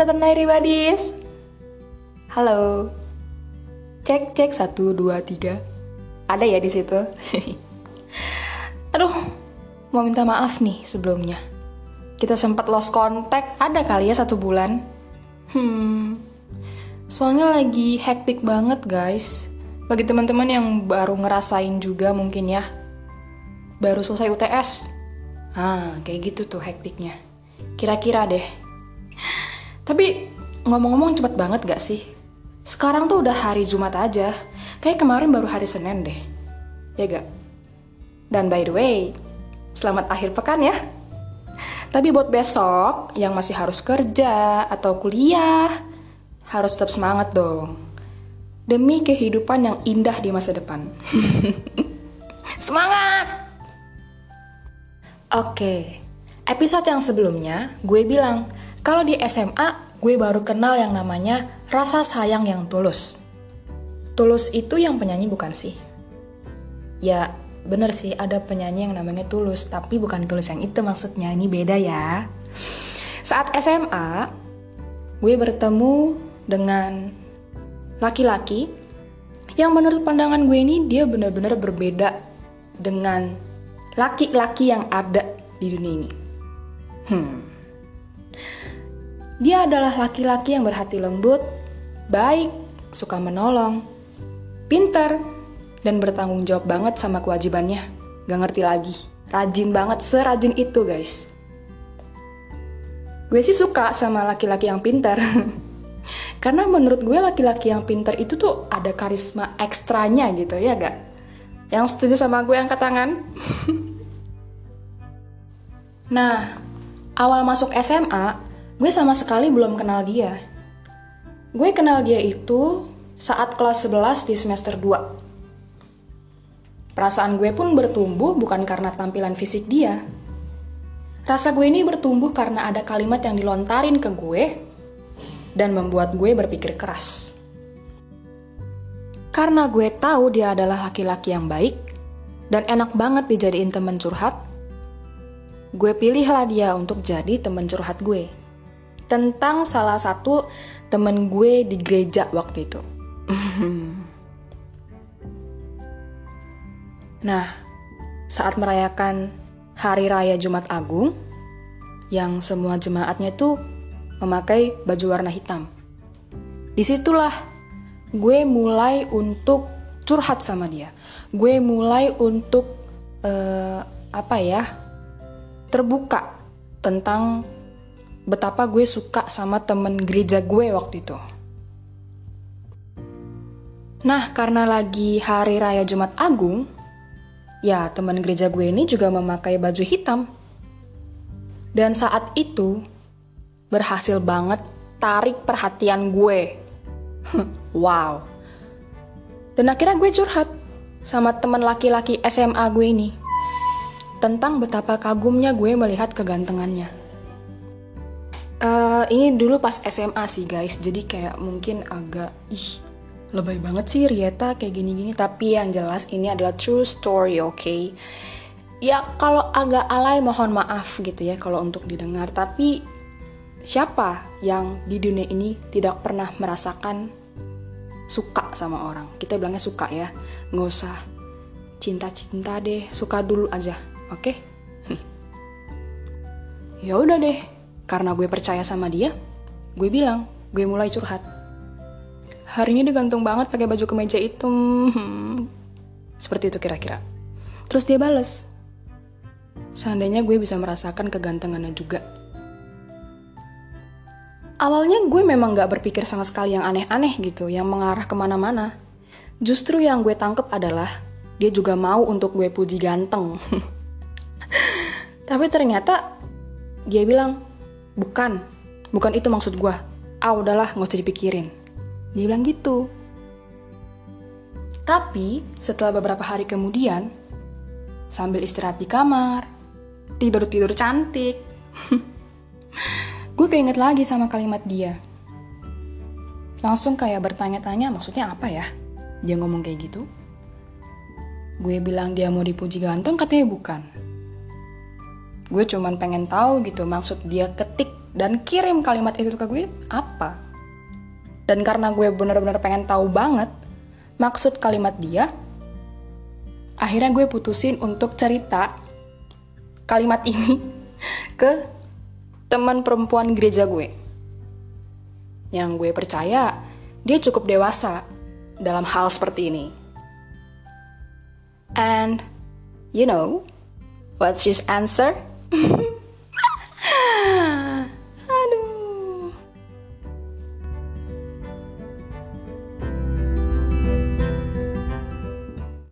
Statenary Buddies Halo. Cek cek satu dua tiga. Ada ya di situ? Aduh Mau minta maaf nih sebelumnya. Kita sempat lost contact Ada kali ya satu bulan. Hmm Soalnya lagi hektik banget guys. Bagi teman-teman yang baru ngerasain juga mungkin ya. Baru selesai UTS Ah, kayak gitu tuh hektiknya. Kira-kira deh. Tapi ngomong-ngomong cepet banget gak sih? Sekarang tuh udah hari Jumat aja. Kayak kemarin baru hari Senin deh. Ya gak? Dan by the way, selamat akhir pekan ya. Tapi buat besok yang masih harus kerja atau kuliah, harus tetap semangat dong. Demi kehidupan yang indah di masa depan. semangat! Oke, episode yang sebelumnya gue bilang kalau di SMA gue baru kenal yang namanya rasa sayang yang tulus. Tulus itu yang penyanyi bukan sih? Ya, bener sih ada penyanyi yang namanya Tulus, tapi bukan Tulus yang itu maksudnya, ini beda ya. Saat SMA, gue bertemu dengan laki-laki yang menurut pandangan gue ini dia benar-benar berbeda dengan laki-laki yang ada di dunia ini. Hmm. Dia adalah laki-laki yang berhati lembut, baik, suka menolong, pintar, dan bertanggung jawab banget sama kewajibannya. Gak ngerti lagi. Rajin banget, serajin itu guys. Gue sih suka sama laki-laki yang pintar. Karena menurut gue laki-laki yang pintar itu tuh ada karisma ekstranya gitu ya gak? Yang setuju sama gue angkat tangan? nah, awal masuk SMA, gue sama sekali belum kenal dia. Gue kenal dia itu saat kelas 11 di semester 2. Perasaan gue pun bertumbuh bukan karena tampilan fisik dia. Rasa gue ini bertumbuh karena ada kalimat yang dilontarin ke gue dan membuat gue berpikir keras. Karena gue tahu dia adalah laki-laki yang baik dan enak banget dijadiin teman curhat, gue pilihlah dia untuk jadi teman curhat gue. Tentang salah satu temen gue di gereja waktu itu. nah, saat merayakan Hari Raya Jumat Agung, yang semua jemaatnya tuh memakai baju warna hitam. Di situlah gue mulai untuk curhat sama dia. Gue mulai untuk uh, apa ya terbuka tentang betapa gue suka sama temen gereja gue waktu itu. Nah, karena lagi hari raya Jumat Agung, ya temen gereja gue ini juga memakai baju hitam. Dan saat itu, berhasil banget tarik perhatian gue. wow. Dan akhirnya gue curhat sama teman laki-laki SMA gue ini tentang betapa kagumnya gue melihat kegantengannya. Uh, ini dulu pas SMA sih guys, jadi kayak mungkin agak ih lebay banget sih Rieta kayak gini-gini, tapi yang jelas ini adalah true story, oke? Okay? Ya kalau agak alay mohon maaf gitu ya kalau untuk didengar, tapi siapa yang di dunia ini tidak pernah merasakan suka sama orang kita bilangnya suka ya nggak usah cinta-cinta deh suka dulu aja oke okay? ya udah deh karena gue percaya sama dia gue bilang gue mulai curhat hari ini digantung banget pakai baju kemeja itu seperti itu kira-kira terus dia bales seandainya gue bisa merasakan kegantengannya juga Awalnya gue memang gak berpikir sama sekali yang aneh-aneh gitu, yang mengarah ke mana-mana. Justru yang gue tangkep adalah dia juga mau untuk gue puji ganteng. Tapi ternyata dia bilang, bukan, bukan itu maksud gue. Ah udahlah, gak usah dipikirin. Dia bilang gitu. Tapi setelah beberapa hari kemudian, sambil istirahat di kamar, tidur-tidur cantik, gue keinget lagi sama kalimat dia. Langsung kayak bertanya-tanya maksudnya apa ya? Dia ngomong kayak gitu. Gue bilang dia mau dipuji ganteng, katanya bukan. Gue cuman pengen tahu gitu maksud dia ketik dan kirim kalimat itu ke gue apa. Dan karena gue bener-bener pengen tahu banget maksud kalimat dia, akhirnya gue putusin untuk cerita kalimat ini ke teman perempuan gereja gue. Yang gue percaya dia cukup dewasa dalam hal seperti ini. And you know, what's his answer?